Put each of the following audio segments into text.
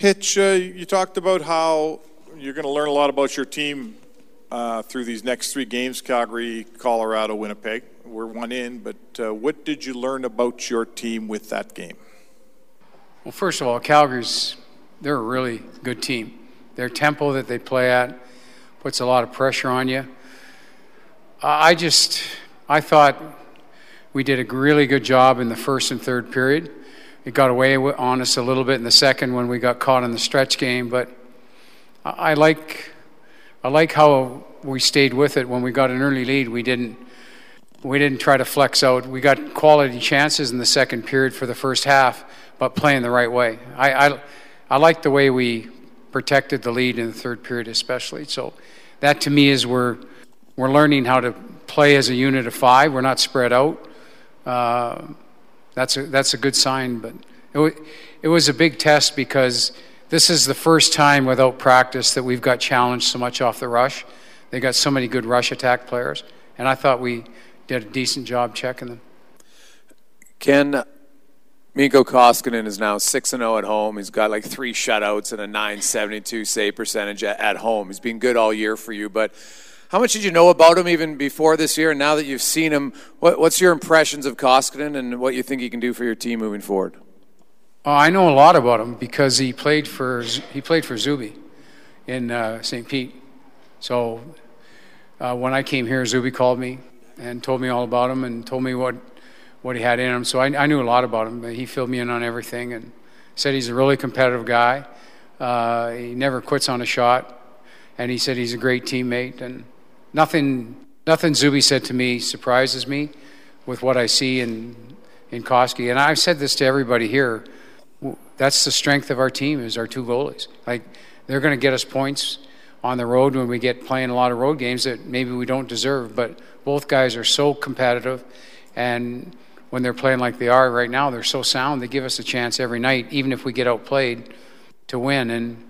Hitch, uh, you talked about how you're going to learn a lot about your team uh, through these next three games Calgary, Colorado, Winnipeg. We're one in, but uh, what did you learn about your team with that game? Well, first of all, Calgary's, they're a really good team. Their tempo that they play at puts a lot of pressure on you. I just, I thought we did a really good job in the first and third period. It got away on us a little bit in the second when we got caught in the stretch game, but I like I like how we stayed with it when we got an early lead. We didn't we didn't try to flex out. We got quality chances in the second period for the first half, but playing the right way. I I, I like the way we protected the lead in the third period, especially. So that to me is where we're learning how to play as a unit of five. We're not spread out. Uh, that's a, that's a good sign. But it, w- it was a big test because this is the first time without practice that we've got challenged so much off the rush. They got so many good rush attack players, and I thought we did a decent job checking them. Ken, Mikko Koskinen is now 6 0 at home. He's got like three shutouts and a 972 save percentage at home. He's been good all year for you, but how much did you know about him even before this year? And now that you've seen him, what, what's your impressions of Koskinen and what you think he can do for your team moving forward? Oh, I know a lot about him because he played for he played for Zuby in uh, St. Pete. So uh, when I came here, Zuby called me and told me all about him and told me what what he had in him. So I, I knew a lot about him. He filled me in on everything and said he's a really competitive guy. Uh, he never quits on a shot, and he said he's a great teammate and nothing, nothing Zuby said to me surprises me with what I see in, in Koski. And I've said this to everybody here. That's the strength of our team is our two goalies. Like they're going to get us points on the road when we get playing a lot of road games that maybe we don't deserve. But both guys are so competitive, and when they're playing like they are right now, they're so sound. They give us a chance every night, even if we get outplayed, to win. And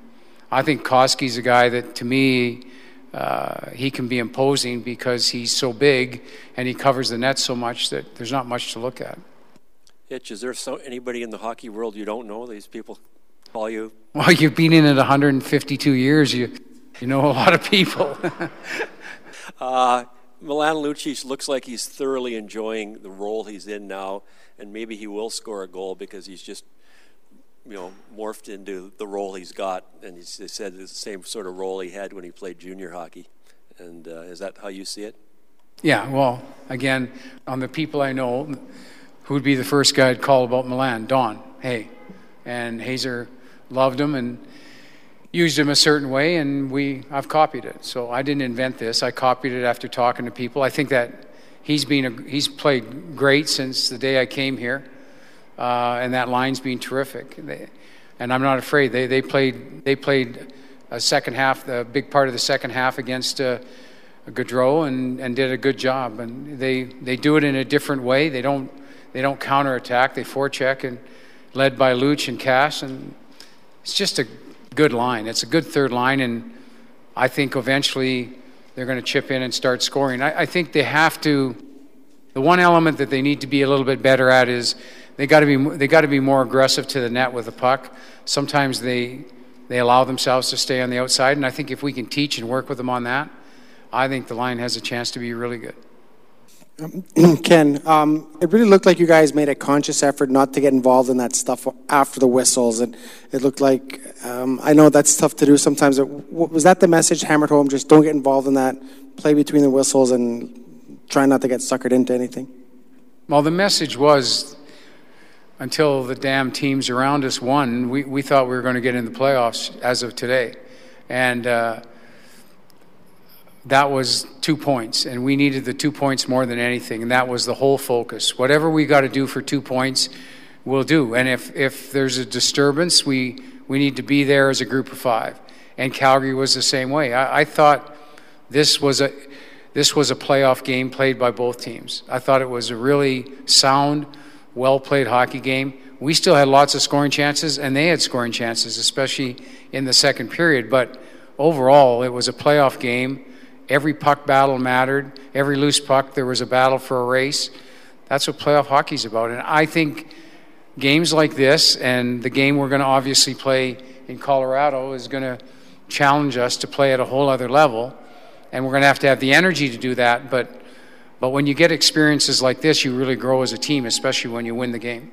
I think Koski's a guy that, to me, uh, he can be imposing because he's so big and he covers the net so much that there's not much to look at. Hitch, is there so anybody in the hockey world you don't know? These people call you? Well, you've been in it 152 years. You, you know a lot of people. uh, Milan Lucic looks like he's thoroughly enjoying the role he's in now, and maybe he will score a goal because he's just you know, morphed into the role he's got, and he said it's the same sort of role he had when he played junior hockey. And uh, is that how you see it? Yeah. Well, again, on the people I know, who would be the first guy to call about Milan? Don. Hay, and Hazer loved him and used him a certain way, and we I've copied it. So I didn't invent this. I copied it after talking to people. I think that he's been a, he's played great since the day I came here uh, and that line's been terrific. They, and I'm not afraid. They, they played they played a second half, a big part of the second half against uh, Gaudreau, and, and did a good job. And they they do it in a different way. They don't they don't counterattack. They forecheck and led by Luch and Cass, and it's just a good line. It's a good third line, and I think eventually they're going to chip in and start scoring. I, I think they have to. The one element that they need to be a little bit better at is they got to be they got to be more aggressive to the net with the puck. Sometimes they they allow themselves to stay on the outside, and I think if we can teach and work with them on that, I think the line has a chance to be really good. Um, Ken, um, it really looked like you guys made a conscious effort not to get involved in that stuff after the whistles, and it looked like um, I know that's tough to do sometimes. Was that the message hammered home? Just don't get involved in that. Play between the whistles and try not to get suckered into anything. Well, the message was until the damn teams around us won, we, we thought we were going to get in the playoffs as of today. And uh, that was two points, and we needed the two points more than anything, and that was the whole focus. Whatever we got to do for two points, we'll do. And if, if there's a disturbance, we, we need to be there as a group of five. And Calgary was the same way. I, I thought this was a this was a playoff game played by both teams. I thought it was a really sound well played hockey game. We still had lots of scoring chances, and they had scoring chances, especially in the second period. But overall, it was a playoff game. Every puck battle mattered. Every loose puck, there was a battle for a race. That's what playoff hockey's about. And I think games like this, and the game we're going to obviously play in Colorado is going to challenge us to play at a whole other level, and we're going to have to have the energy to do that. But but when you get experiences like this, you really grow as a team, especially when you win the game.